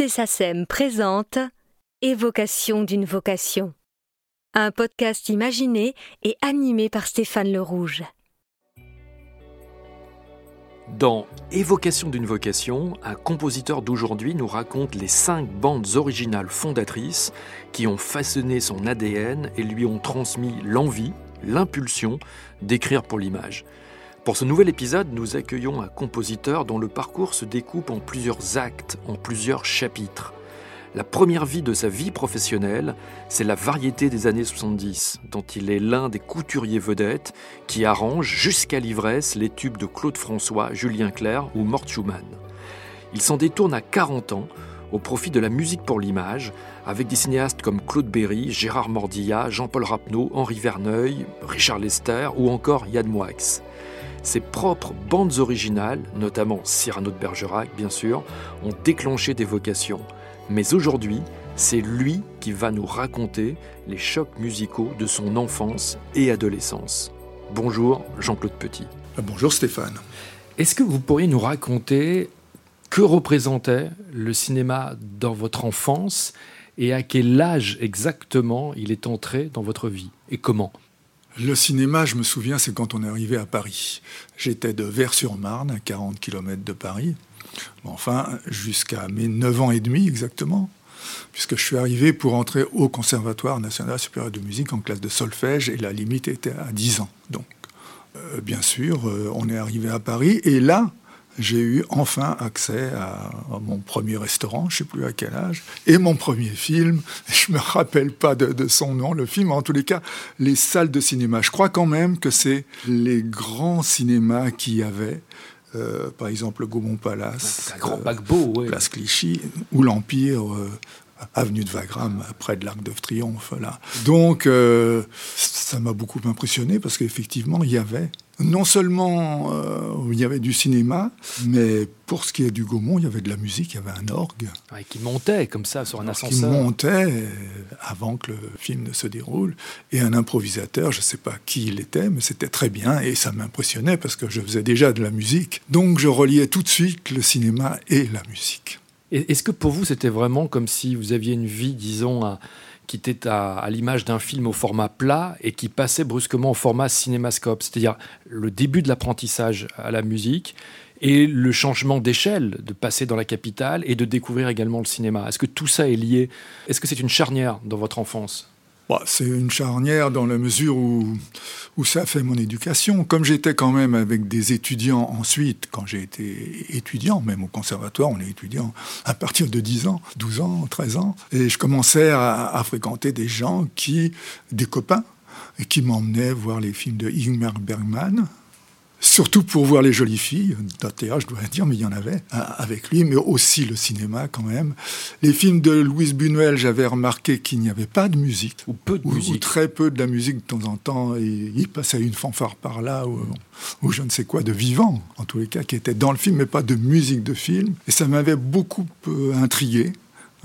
Musée présente Évocation d'une vocation. Un podcast imaginé et animé par Stéphane Le Rouge. Dans Évocation d'une vocation, un compositeur d'aujourd'hui nous raconte les cinq bandes originales fondatrices qui ont façonné son ADN et lui ont transmis l'envie, l'impulsion d'écrire pour l'image. Pour ce nouvel épisode, nous accueillons un compositeur dont le parcours se découpe en plusieurs actes, en plusieurs chapitres. La première vie de sa vie professionnelle, c'est la variété des années 70, dont il est l'un des couturiers vedettes qui arrangent jusqu'à l'ivresse les tubes de Claude François, Julien Clerc ou Mort Schumann. Il s'en détourne à 40 ans au profit de la musique pour l'image, avec des cinéastes comme Claude Berry, Gérard Mordillat, Jean-Paul Rapneau, Henri Verneuil, Richard Lester ou encore Yann Moix. Ses propres bandes originales, notamment Cyrano de Bergerac bien sûr, ont déclenché des vocations. Mais aujourd'hui, c'est lui qui va nous raconter les chocs musicaux de son enfance et adolescence. Bonjour Jean-Claude Petit. Euh, bonjour Stéphane. Est-ce que vous pourriez nous raconter que représentait le cinéma dans votre enfance et à quel âge exactement il est entré dans votre vie et comment? Le cinéma, je me souviens, c'est quand on est arrivé à Paris. J'étais de Vers-sur-Marne, à 40 km de Paris. Enfin, jusqu'à mes 9 ans et demi exactement, puisque je suis arrivé pour entrer au Conservatoire national supérieur de musique en classe de solfège et la limite était à 10 ans. Donc, euh, bien sûr, euh, on est arrivé à Paris et là, j'ai eu enfin accès à, mon premier restaurant, je ne sais plus à quel âge, et mon premier film. Je ne me rappelle pas de, son nom, le film, en tous les cas, les salles de cinéma. Je crois quand même que c'est les grands cinémas qu'il y avait. Euh, par exemple, le Gaumont Palace, un grand paquebot, Place Clichy, ou l'Empire, euh, avenue de Wagram, près de l'Arc de Triomphe. Là. Donc, euh, ça m'a beaucoup impressionné parce qu'effectivement, il y avait non seulement euh, il y avait du cinéma, mais pour ce qui est du Gaumont, il y avait de la musique, il y avait un orgue. qui montait comme ça sur un ascenseur. Qui montait euh, avant que le film ne se déroule. Et un improvisateur, je ne sais pas qui il était, mais c'était très bien et ça m'impressionnait parce que je faisais déjà de la musique. Donc je reliais tout de suite le cinéma et la musique. Est-ce que pour vous, c'était vraiment comme si vous aviez une vie, disons, qui était à, l'image d'un film au format plat et qui passait brusquement au format cinémascope, c'est-à-dire le début de l'apprentissage à la musique et le changement d'échelle, de passer dans la capitale et de découvrir également le cinéma. Est-ce que tout ça est lié? Est-ce que c'est une charnière dans votre enfance? Bah, c'est une charnière dans la mesure où, ça fait mon éducation. Comme j'étais quand même avec des étudiants ensuite, quand j'ai été étudiant, même au conservatoire, on est étudiant à partir de 10 ans, 12 ans, 13 ans, et je commençais à, fréquenter des gens qui, des copains, qui m'emmenaient voir les films de Ingmar Bergman, Surtout pour voir les jolies filles, d'ailleurs je dois dire, mais il y en avait hein, avec lui, mais aussi le cinéma quand même. Les films de Louise Buñuel, j'avais remarqué qu'il n'y avait pas de musique. Ou peu de musique. Ou très peu de la musique de temps en temps, et il passait une fanfare par là, ou, ou, je ne sais quoi, de vivant, en tous les cas, qui était dans le film, mais pas de musique de film. Et ça m'avait beaucoup euh, intrigué.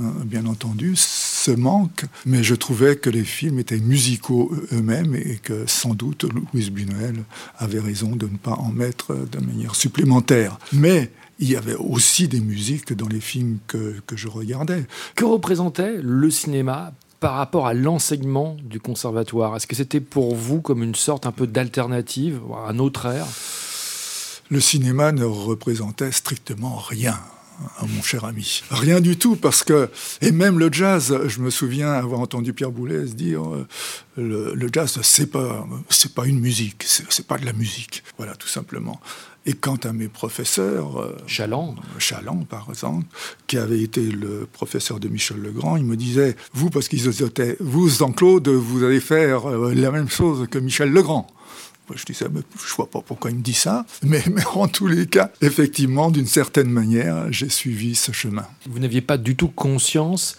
Hein, bien entendu, ce manque, mais je trouvais que les films étaient musicaux eux-mêmes et que sans doute Louise Buñuel avait raison de ne pas en mettre de manière supplémentaire. Mais il y avait aussi des musiques dans les films que, que je regardais. Que représentait le cinéma par rapport à l'enseignement du conservatoire? Est-ce que c'était pour vous comme une sorte un peu d'alternative, un autre air? Le cinéma ne représentait strictement rien mon cher ami. Rien du tout, parce que, et même le jazz, je me souviens avoir entendu Pierre Boulez dire, euh, le, jazz, c'est pas, c'est pas une musique, c'est pas de la musique. Voilà, tout simplement. Et quant à mes professeurs, euh, Chaland, Chaland par exemple, qui avait été le professeur de Michel Legrand, il me disait, vous, parce qu'ils étaient, vous, Jean-Claude, vous allez faire euh, la même chose que Michel Legrand. Je disais, mais je vois pas pourquoi il me dit ça. Mais, mais en tous les cas, effectivement, d'une certaine manière, j'ai suivi ce chemin. Vous n'aviez pas du tout conscience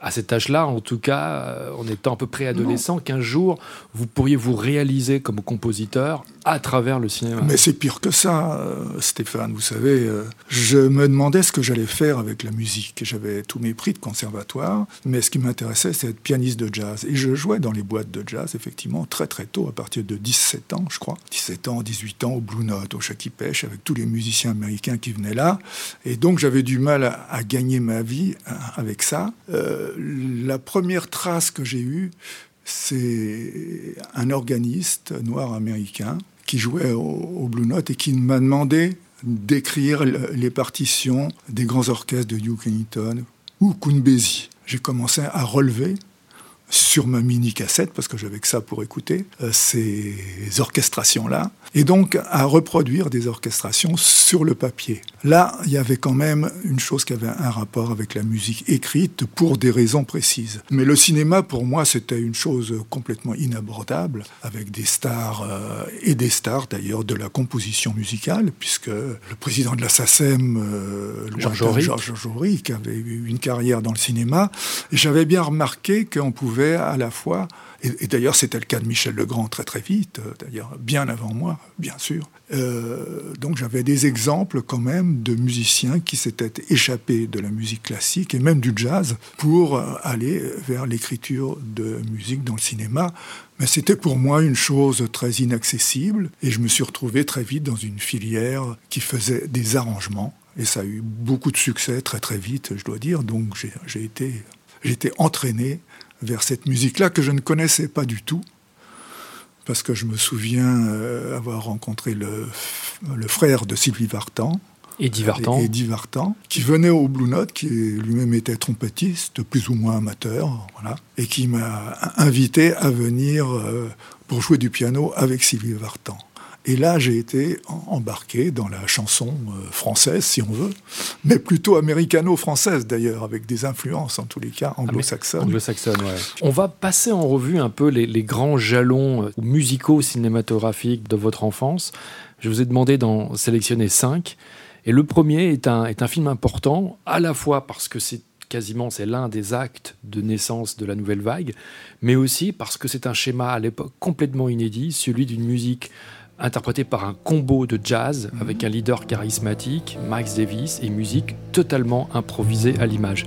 à cet âge-là, en tout cas, euh, en étant un peu préadolescent, qu'un jour, vous pourriez vous réaliser comme compositeur à travers le cinéma. Mais c'est pire que ça, euh, Stéphane. Vous savez, euh, je me demandais ce que j'allais faire avec la musique. J'avais tous mes prix de conservatoire, mais ce qui m'intéressait, c'est être pianiste de jazz. Et je jouais dans les boîtes de jazz, effectivement, très très tôt, à partir de 17 ans, je crois. 17 ans, 18 ans, au Blue Note, au Shaky Pêche, avec tous les musiciens américains qui venaient là. Et donc j'avais du mal à, gagner ma vie hein, avec ça. Euh, la première trace que j'ai eue, c'est un organiste noir américain qui jouait au, Blue Note et qui m'a demandé d'écrire les partitions des grands orchestres de Duke Ellington ou Kunbezi. J'ai commencé à relever sur ma mini cassette, parce que j'avais que ça pour écouter, euh, ces orchestrations-là, et donc à reproduire des orchestrations sur le papier. Là, il y avait quand même une chose qui avait un rapport avec la musique écrite pour des raisons précises. Mais le cinéma, pour moi, c'était une chose complètement inabordable, avec des stars euh, et des stars d'ailleurs de la composition musicale, puisque le président de la SACEM, euh, Georges Auric, avait eu une carrière dans le cinéma, et j'avais bien remarqué qu'on pouvait à la fois, et, d'ailleurs c'était le cas de Michel Legrand très très vite, euh, d'ailleurs bien avant moi, bien sûr. Euh, donc j'avais des exemples quand même de musiciens qui s'étaient échappés de la musique classique et même du jazz pour euh, aller vers l'écriture de musique dans le cinéma. Mais c'était pour moi une chose très inaccessible et je me suis retrouvé très vite dans une filière qui faisait des arrangements et ça a eu beaucoup de succès très très vite, je dois dire. Donc j'ai été, été entraîné vers cette musique-là que je ne connaissais pas du tout, parce que je me souviens euh, avoir rencontré le, le, frère de Sylvie Vartan. Eddie Vartan. Eddie Vartan, qui venait au Blue Note, qui lui-même était trompettiste, plus ou moins amateur, voilà, et qui m'a invité à venir euh, pour jouer du piano avec Sylvie Vartan. Et là, j'ai été embarqué dans la chanson euh, française, si on veut, mais plutôt américano-française d'ailleurs, avec des influences en tous les cas anglo-saxonnes. Anglo-saxonnes, ouais. On va passer en revue un peu les, grands jalons euh, musicaux cinématographiques de votre enfance. Je vous ai demandé d'en sélectionner cinq. Et le premier est un, est un film important, à la fois parce que c'est quasiment c'est l'un des actes de naissance de la nouvelle vague, mais aussi parce que c'est un schéma à l'époque complètement inédit, celui d'une musique interprété par un combo de jazz avec un leader charismatique, Max Davis, et musique totalement improvisée à l'image.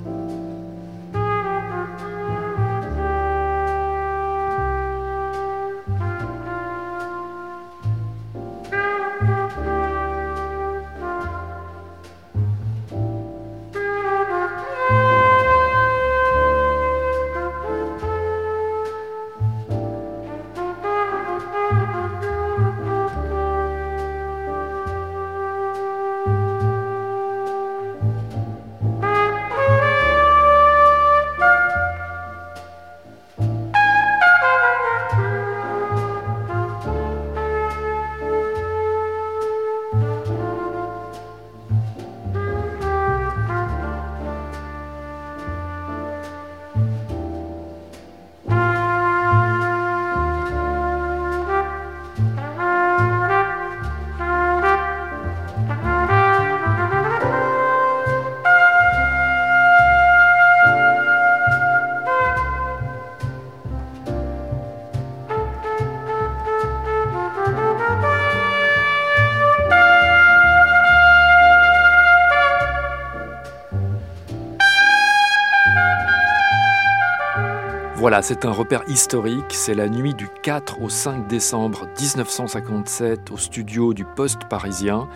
Voilà, c'est un repère historique. C'est la nuit du 4 au 5 décembre 1957 au studio du Poste parisien.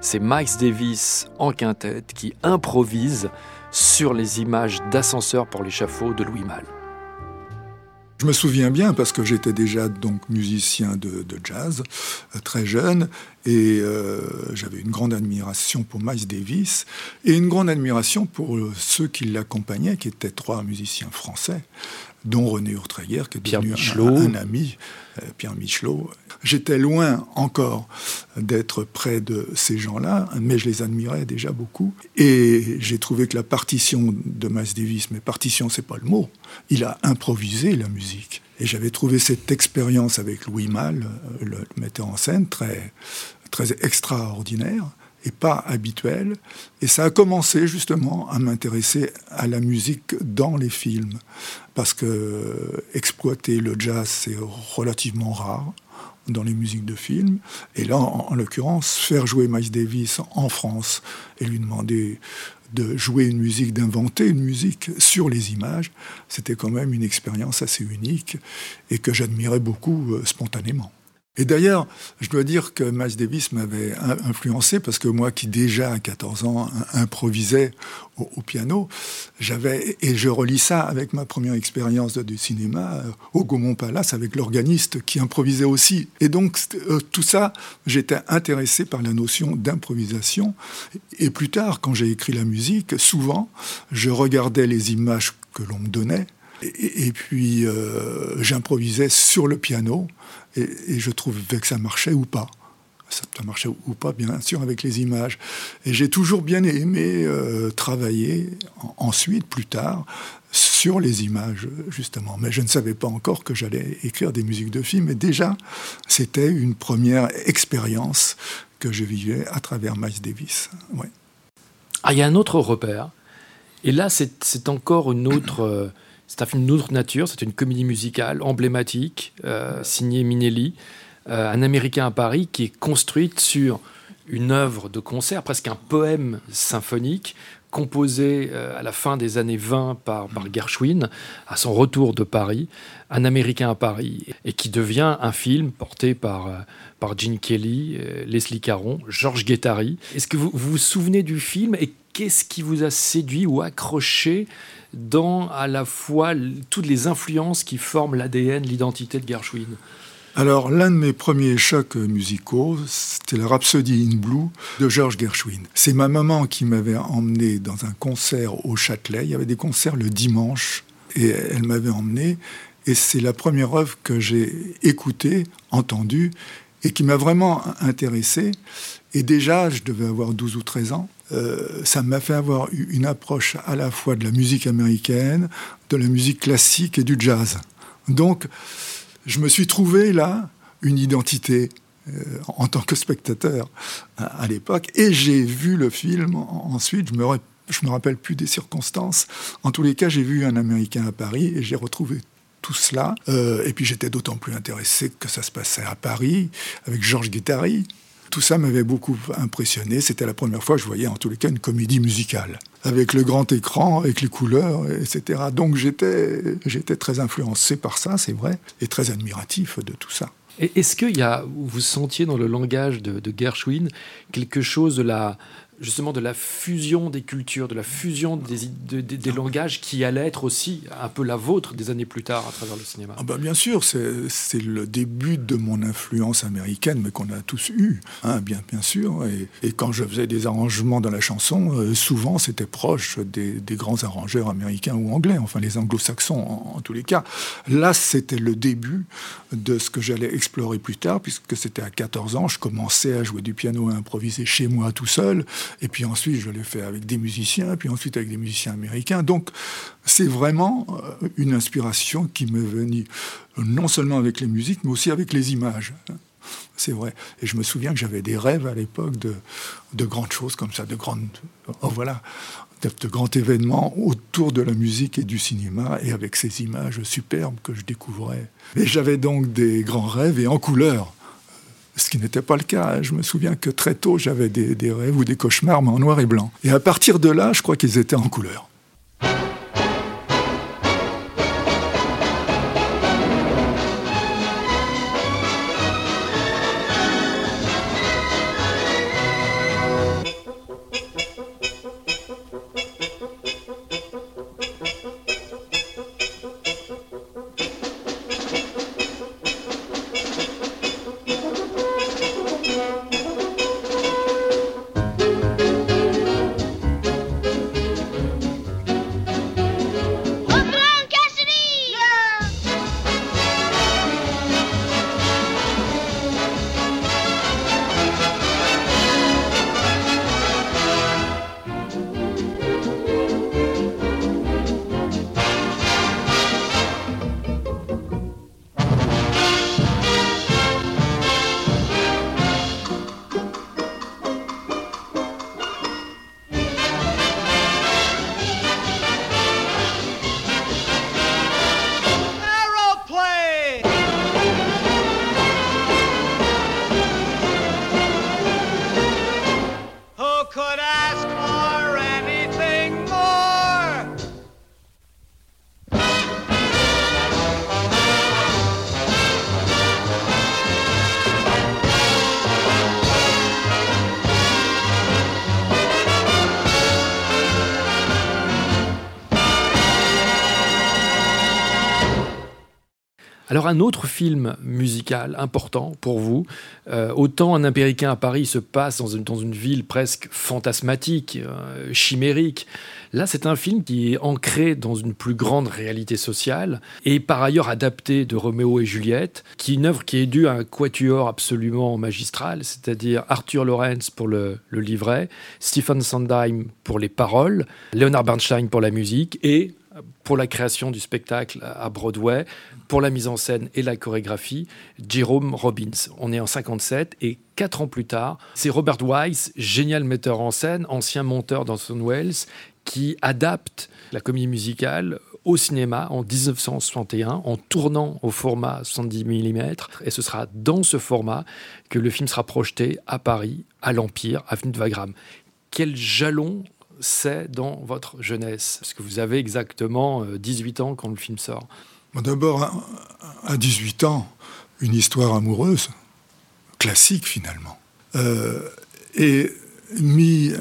C'est Miles Davis en quintette qui improvise sur les images d'ascenseur pour l'échafaud de Louis Malle. Je me souviens bien parce que j'étais déjà donc musicien de, jazz euh, très jeune et euh, j'avais une grande admiration pour Miles Davis et une grande admiration pour euh, ceux qui l'accompagnaient, qui étaient trois musiciens français, dont René Urtrayer, qui est devenu un, ami, Pierre Michelot. J'étais loin encore d'être près de ces gens-là, mais je les admirais déjà beaucoup. Et j'ai trouvé que la partition de Miles Davis, mais partition, c'est pas le mot, il a improvisé la musique. Et j'avais trouvé cette expérience avec Louis Malle, le metteur en scène, très, très extraordinaire et pas habituel. Et ça a commencé justement à m'intéresser à la musique dans les films, parce que exploiter le jazz, c'est relativement rare dans les musiques de films. Et là, en, l'occurrence, faire jouer Miles Davis en France et lui demander de jouer une musique, d'inventer une musique sur les images, c'était quand même une expérience assez unique et que j'admirais beaucoup euh, spontanément. Et d'ailleurs, je dois dire que Miles Davis m'avait influencé parce que moi qui déjà à 14 ans improvisais au, piano, j'avais, et je relis ça avec ma première expérience du cinéma euh, au Gaumont Palace avec l'organiste qui improvisait aussi. Et donc euh, tout ça, j'étais intéressé par la notion d'improvisation. Et plus tard, quand j'ai écrit la musique, souvent, je regardais les images que l'on me donnait et, puis euh, j'improvisais sur le piano et, je trouvais que ça marchait ou pas. Ça, marchait ou pas, bien sûr, avec les images. Et j'ai toujours bien aimé euh, travailler ensuite, plus tard, sur les images, justement. Mais je ne savais pas encore que j'allais écrire des musiques de films. Et déjà, c'était une première expérience que je vivais à travers Miles Davis. Ah, il y a un autre repère. Et là, c'est encore une autre. C'est un film d'une autre nature, c'est une comédie musicale emblématique, euh, signée Minelli, euh, un Américain à Paris, qui est construite sur une œuvre de concert, presque un poème symphonique, composé euh, à la fin des années 20 par, par Gershwin, à son retour de Paris, un Américain à Paris, et qui devient un film porté par, par Gene Kelly, Leslie Caron, Georges Guettari. Est-ce que vous vous souvenez du film et qu'est-ce qui vous a séduit ou accroché dans à la fois toutes les influences qui forment l'ADN, l'identité de Gershwin? Alors, l'un de mes premiers chocs musicaux, c'était la Rhapsody in Blue de George Gershwin. C'est ma maman qui m'avait emmené dans un concert au Châtelet. Il y avait des concerts le dimanche et elle m'avait emmené. Et c'est la première œuvre que j'ai écoutée, entendue et qui m'a vraiment intéressé. Et déjà, je devais avoir 12 ou 13 ans. Euh, ça m'a fait avoir une approche à la fois de la musique américaine, de la musique classique et du jazz. Donc, je me suis trouvé là une identité euh, en tant que spectateur à, l'époque, et j'ai vu le film ensuite. Je me, me rappelle plus des circonstances. En tous les cas, j'ai vu un Américain à Paris et j'ai retrouvé tout cela. Euh, et puis j'étais d'autant plus intéressé que ça se passait à Paris, avec Georges Guettari, tout ça m'avait beaucoup impressionné. C'était la première fois que je voyais en tous les cas une comédie musicale, avec le grand écran, avec les couleurs, etc. Donc j'étais, très influencé par ça, c'est vrai, et très admiratif de tout ça. Est-ce que y a, vous sentiez dans le langage de, de Gershwin quelque chose de la, justement de la fusion des cultures, de la fusion des, langages qui allait être aussi un peu la vôtre des années plus tard à travers le cinéma. Bah bien sûr, c'est le début de mon influence américaine, mais qu'on a tous eu, hein, bien, bien sûr. Et, quand je faisais des arrangements dans la chanson, euh, souvent c'était proche des, grands arrangeurs américains ou anglais, enfin les anglo-saxons en, tous les cas. Là, c'était le début de ce que j'allais explorer plus tard, puisque c'était à 14 ans, je commençais à jouer du piano et à improviser chez moi tout seul. Et puis ensuite, je l'ai fait avec des musiciens, puis ensuite avec des musiciens américains. Donc, c'est vraiment euh, une inspiration qui m'est venue non seulement avec les musiques, mais aussi avec les images. C'est vrai. Et je me souviens que j'avais des rêves à l'époque de, de, grandes choses comme ça, de grandes, oh, voilà, de, grands événements autour de la musique et du cinéma, et avec ces images superbes que je découvrais. Et j'avais donc des grands rêves et en couleur ce qui n'était pas le cas. Je me souviens que très tôt, j'avais des, des, rêves ou des cauchemars, mais en noir et blanc. Et à partir de là, je crois qu'ils étaient en couleur. Alors un autre film musical important pour vous, euh, autant un Américain à Paris se passe dans une, dans une ville presque fantasmatique, euh, chimérique. Là, c'est un film qui est ancré dans une plus grande réalité sociale et par ailleurs adapté de Roméo et Juliette, qui est une œuvre qui est due à un quatuor absolument magistral, c'est-à-dire Arthur Lawrence pour le, le livret, Stephen Sondheim pour les paroles, Leonard Bernstein pour la musique et pour la création du spectacle à Broadway, pour la mise en scène et la chorégraphie, Jerome Robbins. On est en 57 et quatre ans plus tard, c'est Robert Wise, génial metteur en scène, ancien monteur d'Anson Wells, qui adapte la comédie musicale au cinéma en 1961 en tournant au format 70 mm. Et ce sera dans ce format que le film sera projeté à Paris, à l'Empire, avenue de Wagram. Quel jalon c'est dans votre jeunesse? Parce que vous avez exactement 18 euh, ans quand le film sort. D'abord, à 18 ans, une histoire amoureuse, classique finalement, euh, et mis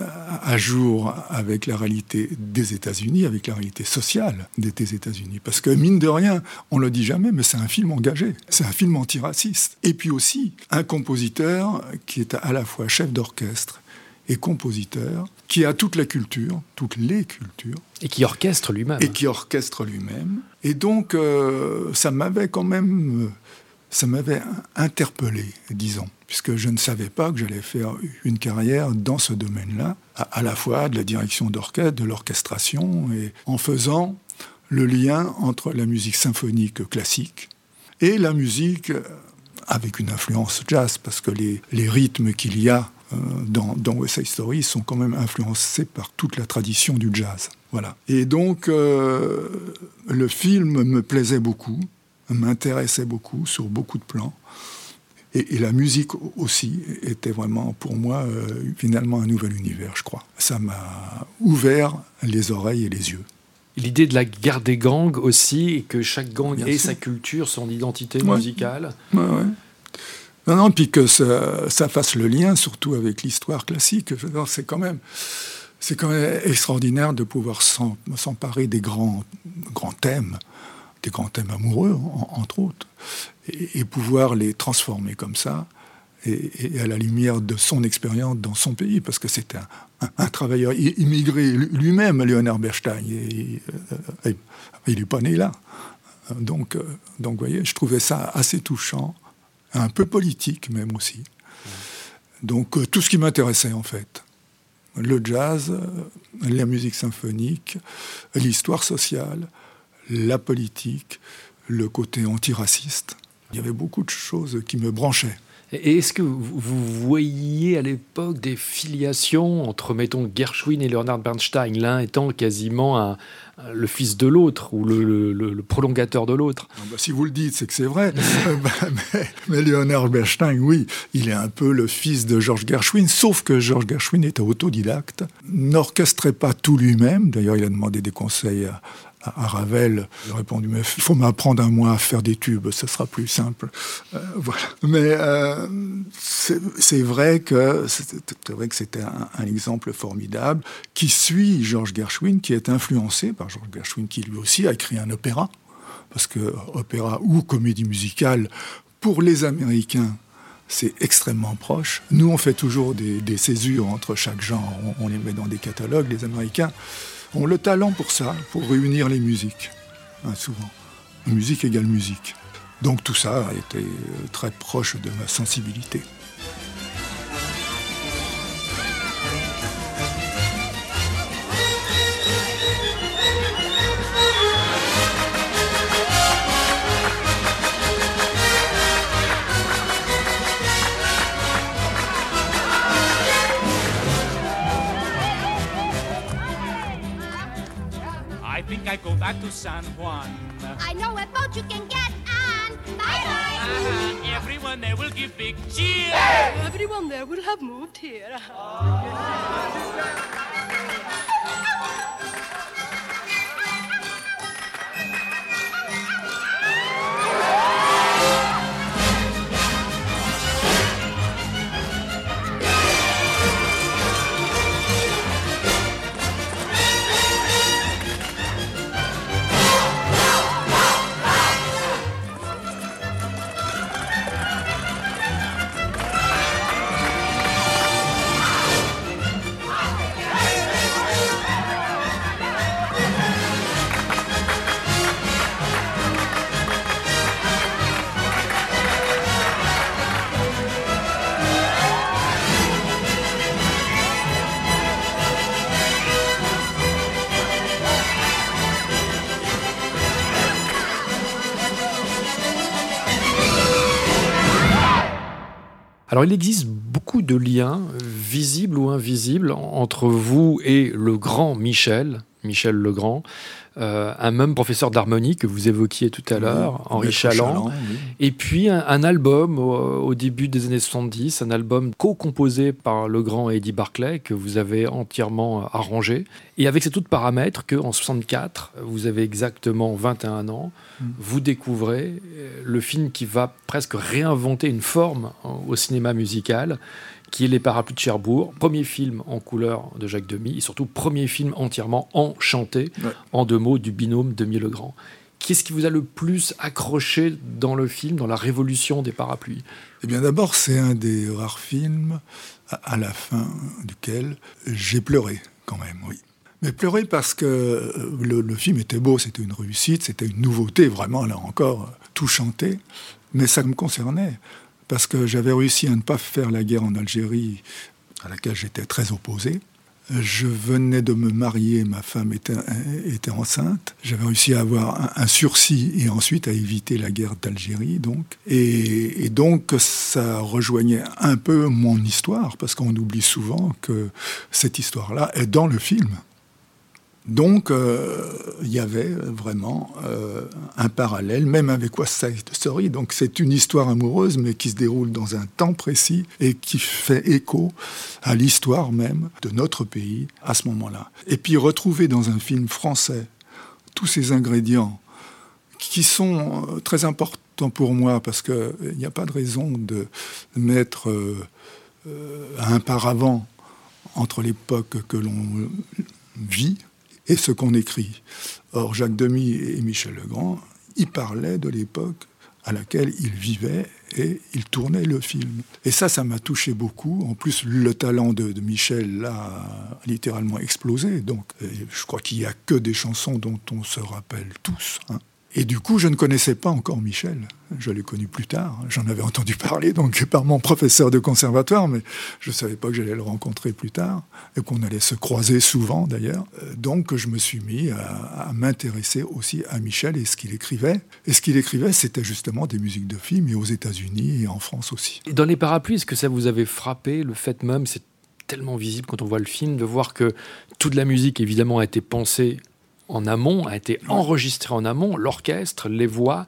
à jour avec la réalité des États-Unis, avec la réalité sociale des États-Unis. Parce que mine de rien, on le dit jamais, mais c'est un film engagé, c'est un film antiraciste. Et puis aussi un compositeur qui est à la fois chef d'orchestre et compositeur, qui a toute la culture, toutes les cultures. Et qui orchestre lui-même. Et qui orchestre lui-même. Et donc, euh, ça m'avait quand même, euh, ça m'avait interpellé, disons, puisque je ne savais pas que j'allais faire une carrière dans ce domaine-là, à, la fois de la direction d'orchestre, de l'orchestration, et en faisant le lien entre la musique symphonique classique et la musique avec une influence jazz, parce que les, les rythmes qu'il y a euh, dans, dans, West Side Story sont quand même influencés par toute la tradition du jazz. Voilà. Et donc, euh, le film me plaisait beaucoup, m'intéressait beaucoup sur beaucoup de plans. Et, la musique aussi était vraiment pour moi euh, finalement un nouvel univers, je crois. Ça m'a ouvert les oreilles et les yeux. L'idée de la guerre des gangs aussi, et que chaque gang ait sa culture, son identité musicale. Ouais, ouais. Non, non, puis que ça, fasse le lien surtout avec l'histoire classique. C'est quand même, c'est quand même extraordinaire de pouvoir s'emparer des grands, grands thèmes, des grands thèmes amoureux, entre autres, et, pouvoir les transformer comme ça, et, à la lumière de son expérience dans son pays, parce que c'était un, travailleur immigré lui-même, Leonard Bernstein, et, euh, il n'est pas né là. Donc, euh, donc, vous voyez, je trouvais ça assez touchant un peu politique même aussi. Donc euh, tout ce qui m'intéressait en fait. Le jazz, euh, la musique symphonique, l'histoire sociale, la politique, le côté antiraciste. Il y avait beaucoup de choses qui me branchaient. Est-ce que vous voyiez à l'époque des filiations entre, mettons, Gershwin et Leonard Bernstein, l'un étant quasiment le fils de l'autre ou le, prolongateur de l'autre? Ah bah, Si vous le dites, c'est que c'est vrai. Bah, mais, Leonard Bernstein, oui, il est un peu le fils de George Gershwin, sauf que George Gershwin était autodidacte, n'orchestrait pas tout lui-même. D'ailleurs, il a demandé des conseils à, à Ravel, il a répondu mais il faut m'apprendre un mois à faire des tubes, ça sera plus simple. Euh, voilà. Mais euh, c'est vrai que c'était un, exemple formidable qui suit Georges Gershwin, qui est influencé par Georges Gershwin, qui lui aussi a écrit un opéra, parce que opéra ou comédie musicale pour les Américains c'est extrêmement proche. Nous, on fait toujours des, césures entre chaque genre, on les met dans des catalogues, les Américains ont le talent pour ça, pour réunir les musiques, hein, souvent. Musique égale musique. Donc tout ça a été euh, très proche de ma sensibilité. San Juan. I know a boat you can get on. Bye bye. Uh-huh. Everyone there will give big cheer. Everyone there will have moved here. Il existe beaucoup de liens, visibles ou invisibles, entre vous et le grand Michel, Michel Legrand, euh, un même professeur d'harmonie que vous évoquiez tout à l'heure, Henri Chaland, et puis un, album au, début des années 70, un album co-composé par Legrand et Eddie Barclay que vous avez entièrement arrangé, et avec ces tout paramètres que en 64, vous avez exactement 21 ans, mm. vous découvrez euh, le film qui va presque réinventer une forme au cinéma musical qui est Les Parapluies de Cherbourg, premier film en couleur de Jacques Demy, et surtout premier film entièrement enchanté, en deux mots, du binôme Demy-Legrand. Qu'est-ce qui vous a le plus accroché dans le film, dans la révolution des parapluies? Eh bien d'abord, c'est un des rares films à la fin duquel j'ai pleuré quand même, oui. Mais pleurer parce que euh, le, le film était beau, c'était une réussite, c'était une nouveauté, vraiment, là encore, tout chanté. Mais ça me concernait parce que j'avais réussi à ne pas faire la guerre en Algérie, à laquelle j'étais très opposé. Je venais de me marier, ma femme était, était enceinte. J'avais réussi à avoir un, sursis et ensuite à éviter la guerre d'Algérie, donc. Et, et, donc, ça rejoignait un peu mon histoire, parce qu'on oublie souvent que cette histoire-là est dans le film. Donc, euh, il y avait vraiment euh, un parallèle, même avec West Side Story. Donc, c'est une histoire amoureuse, mais qui se déroule dans un temps précis et qui fait écho à l'histoire même de notre pays à ce moment-là. Et puis, retrouver dans un film français tous ces ingrédients qui sont euh, très importants pour moi, parce qu'il n'y a pas de raison de mettre un paravent entre l'époque que l'on vit et ce qu'on écrit. Or, Jacques Demy et Michel Legrand, ils parlaient de l'époque à laquelle ils vivaient et ils tournaient le film. Et ça, ça m'a touché beaucoup. En plus, le talent de, Michel, là, a littéralement explosé. Donc, je crois qu'il n'y a que des chansons dont on se rappelle tous. Hein. Et du coup, je ne connaissais pas encore Michel. Je l'ai connu plus tard. J'en avais entendu parler donc par mon professeur de conservatoire, mais je ne savais pas que j'allais le rencontrer plus tard et qu'on allait se croiser souvent d'ailleurs. Euh, donc, je me suis mis à, m'intéresser aussi à Michel et ce qu'il écrivait. Et ce qu'il écrivait, c'était justement des musiques de films, et aux États-Unis et en France aussi. Et dans les parapluies, est-ce que ça vous avait frappé le fait même, c'est tellement visible quand on voit le film, de voir que toute la musique évidemment a été pensée en amont, a été enregistré en amont, l'orchestre, les voix,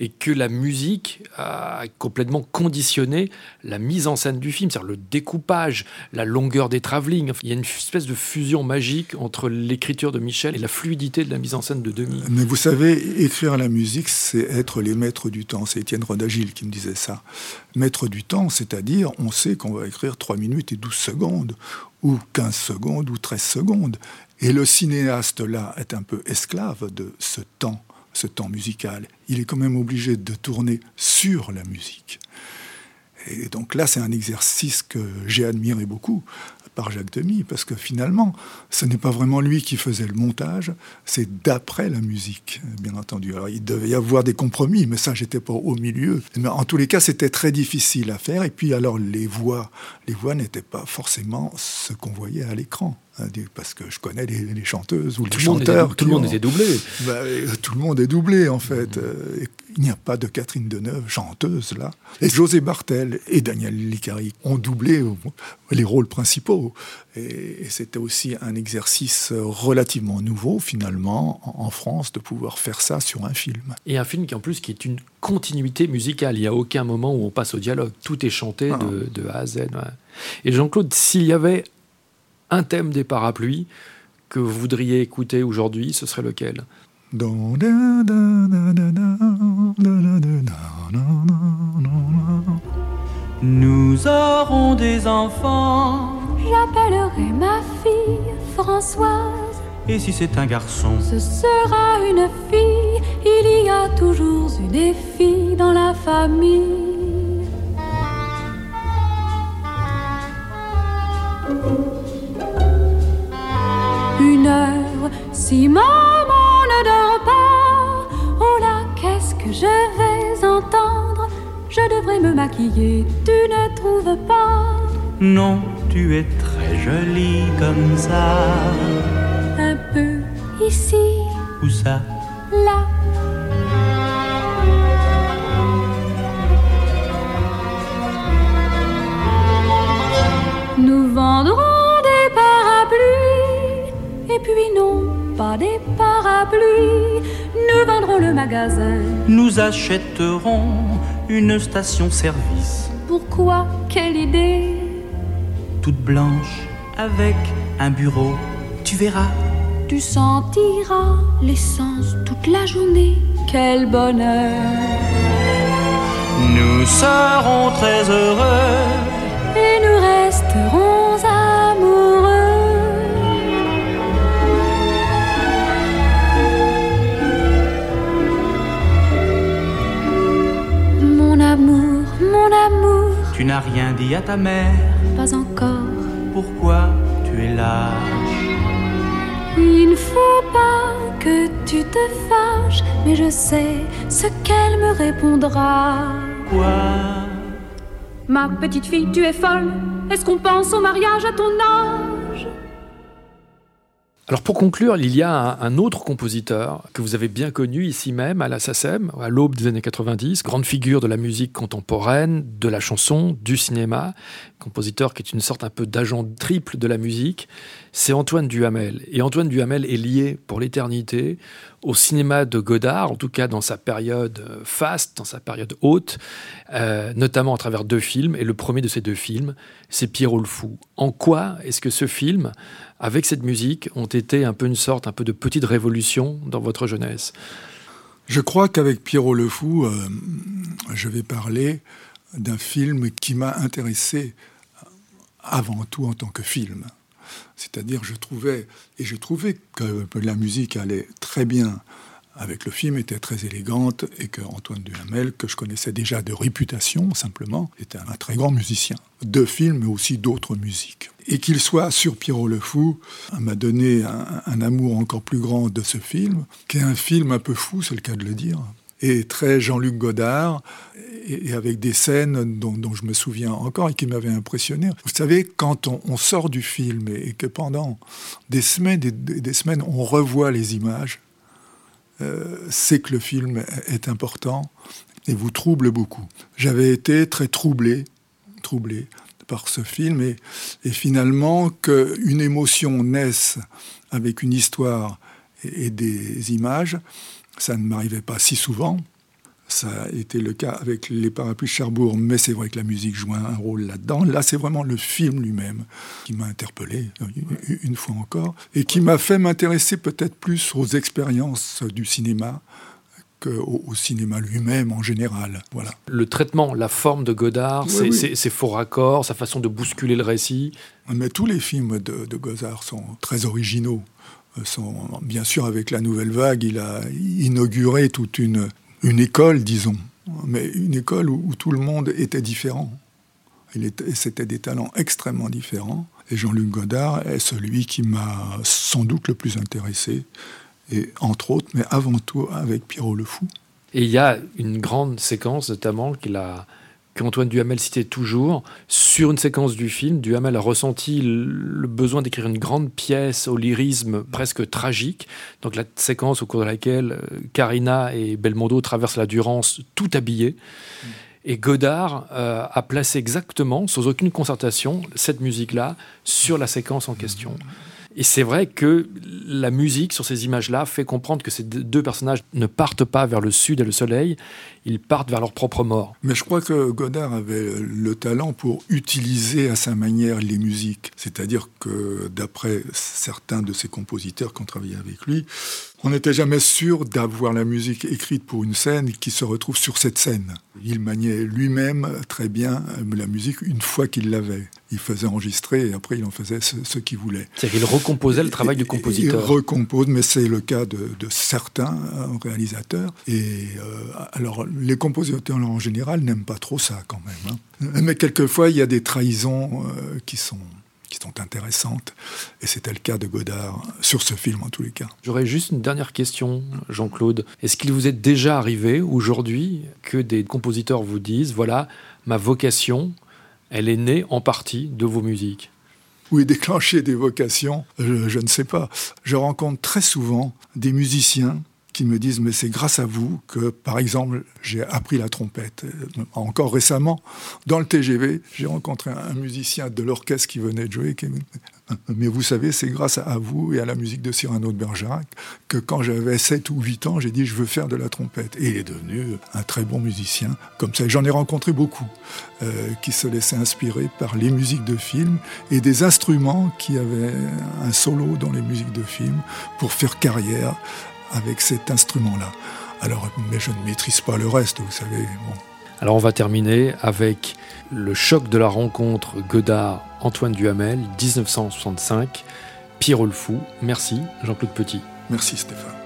et que la musique a complètement conditionné la mise en scène du film, c'est-à-dire le découpage, la longueur des travelling. Il y a une espèce de fusion magique entre l'écriture de Michel et la fluidité de la mise en scène de Denis. Mais vous savez, écrire la musique, c'est être les maîtres du temps. C'est Étienne Rodagil qui me disait ça. Maître du temps, c'est-à-dire, on sait qu'on va écrire 3 minutes et 12 secondes, ou 15 secondes, ou 13 secondes. Et le cinéaste, là, est un peu esclave de ce temps, ce temps musical. Il est quand même obligé de tourner sur la musique. Et donc là, c'est un exercice que j'ai admiré beaucoup par Jacques Demy, parce que finalement, ce n'est pas vraiment lui qui faisait le montage, c'est d'après la musique, bien entendu. Alors il devait y avoir des compromis, mais ça, j'étais pas au milieu. Mais en tous les cas, c'était très difficile à faire. Et puis alors, les voix, les voix n'étaient pas forcément ce qu'on voyait à l'écran. Hein, parce que je connais les, chanteuses ou les chanteurs. tout le monde était doublé. Bah, euh, tout le monde est doublé, en fait. Euh, il n'y a pas de Catherine Deneuve, chanteuse, là. Et José Bartel et Daniel Licari ont doublé les rôles principaux. Et, c'était aussi un exercice relativement nouveau, finalement, en, France, de pouvoir faire ça sur un film. Et un film qui, en plus, qui est une continuité musicale. Il n'y a aucun moment où on passe au dialogue. Tout est chanté ah. de, A à Z. Et Jean-Claude, s'il y avait un thème des parapluies que vous voudriez écouter aujourd'hui, ce serait lequel? Nous aurons des enfants. J'appellerai ma fille Françoise. Et si c'est un garçon? Ce sera une fille. Il y a toujours eu des filles dans la famille. Si maman me maquiller, tu ne trouves pas Non, tu es très jolie comme ça. Un peu ici. Où ça? Là. Nous vendrons des parapluies, et puis non, pas des parapluies. Nous vendrons le magasin. Nous achèterons une station-service. Pourquoi? Quelle idée Toute blanche, avec un bureau. Tu verras. Tu sentiras l'essence toute la journée. Quel bonheur Nous serons très heureux. Tu n'as rien dit à ta mère. pas encore. Pourquoi tu es lâche Il ne faut pas que tu te fâches, mais je sais ce qu'elle me répondra. Quoi? Ma petite fille, tu es folle. Est-ce qu'on pense au mariage à ton âge? Alors pour conclure, il y a un, autre compositeur que vous avez bien connu ici même à la SACEM, à l'aube des années 90, grande figure de la musique contemporaine, de la chanson, du cinéma, compositeur qui est une sorte un peu d'agent triple de la musique, c'est Antoine Duhamel. Et Antoine Duhamel est lié pour l'éternité au cinéma de Godard, en tout cas dans sa période faste, dans sa période haute, euh, notamment à travers deux films. Et le premier de ces deux films, c'est Pierrot le Fou. En quoi est-ce que ce film, avec cette musique, ont été un peu une sorte, un peu de petite révolution dans votre jeunesse? Je crois qu'avec Pierrot le Fou, euh, je vais parler d'un film qui m'a intéressé avant tout en tant que film. C'est-à-dire, je trouvais, et je trouvais que la musique allait très bien avec le film, était très élégante, et que Antoine Duhamel, que je connaissais déjà de réputation simplement, était un très grand musicien. De films, mais aussi d'autres musiques. Et qu'il soit sur Pierrot le Fou m'a donné un, un amour encore plus grand de ce film, qui est un film un peu fou, c'est le cas de le dire, très Jean-Luc Godard, et, avec des scènes dont, je me souviens encore et qui m'avaient impressionné. Vous savez, quand on, sort du film et, que pendant des semaines des, semaines, on revoit les images, euh, c'est que le film est important et vous trouble beaucoup. J'avais été très troublé, troublé par ce film et, finalement qu'une émotion naisse avec une histoire et des images, ça ne m'arrivait pas si souvent. Ça a été le cas avec les parapluies Cherbourg, mais c'est vrai que la musique joue un rôle là-dedans. Là, c'est vraiment le film lui-même qui m'a interpellé, une fois encore, et qui m'a fait m'intéresser peut-être plus aux expériences du cinéma qu'au au cinéma lui-même en général. Voilà. Le traitement, la forme de Godard, oui, ses, oui. faux raccords, sa façon de bousculer le récit. Mais tous les films de, de Godard sont très originaux. Sont, bien sûr, avec la nouvelle vague, il a inauguré toute une, une école, disons, mais une école où, où tout le monde était différent. C'était des talents extrêmement différents. Et Jean-Luc Godard est celui qui m'a sans doute le plus intéressé, et entre autres, mais avant tout avec Pierrot le Fou. Et il y a une grande séquence, notamment, qu'il a qu'Antoine Duhamel citait toujours, sur une séquence du film, Duhamel a ressenti le besoin d'écrire une grande pièce au lyrisme presque tragique. Donc la séquence au cours de laquelle Karina et Belmondo traversent la Durance tout habillés. Mmh. Et Godard euh, a placé exactement, sans aucune concertation, cette musique-là sur la séquence en question. Mmh. Et c'est vrai que la musique sur ces images-là fait comprendre que ces deux personnages ne partent pas vers le sud et le soleil, ils partent vers leur propre mort. Mais je crois que Godard avait le talent pour utiliser à sa manière les musiques. C'est-à-dire que d'après certains de ses compositeurs qui ont travaillé avec lui, on n'était jamais sûr d'avoir la musique écrite pour une scène qui se retrouve sur cette scène. Il maniait lui-même très bien la musique une fois qu'il l'avait. Il faisait enregistrer et après il en faisait ce, ce qu'il voulait. C'est-à-dire qu'il recomposait le travail et, du compositeur. Il recompose, mais c'est le cas de, de certains euh, réalisateurs. Et euh, alors les compositeurs en général n'aiment pas trop ça quand même. Hein. Mais quelquefois il y a des trahisons euh, qui sont qui sont intéressantes. Et c'était le cas de Godard sur ce film, en tous les cas. J'aurais juste une dernière question, Jean-Claude. Est-ce qu'il vous est déjà arrivé aujourd'hui que des compositeurs vous disent, voilà, ma vocation, elle est née en partie de vos musiques oui, déclencher des vocations, je, ne sais pas. Je rencontre très souvent des musiciens qui me disent mais c'est grâce à vous que par exemple j'ai appris la trompette encore récemment dans le TGV j'ai rencontré un musicien de l'orchestre qui venait de jouer Mais vous savez, c'est grâce à vous et à la musique de Cyrano de Bergerac que quand j'avais 7 ou 8 ans, j'ai dit je veux faire de la trompette. Et il est devenu un très bon musicien. Comme ça, j'en ai rencontré beaucoup euh, qui se laissaient inspirer par les musiques de films et des instruments qui avaient un solo dans les musiques de films pour faire carrière avec cet instrument-là. Alors, mais je ne maîtrise pas le reste, vous savez. Bon. Alors on va terminer avec le choc de la rencontre Godard-Antoine Duhamel, 1965, Pierrot le. Merci Jean-Claude Petit. Merci Stéphane.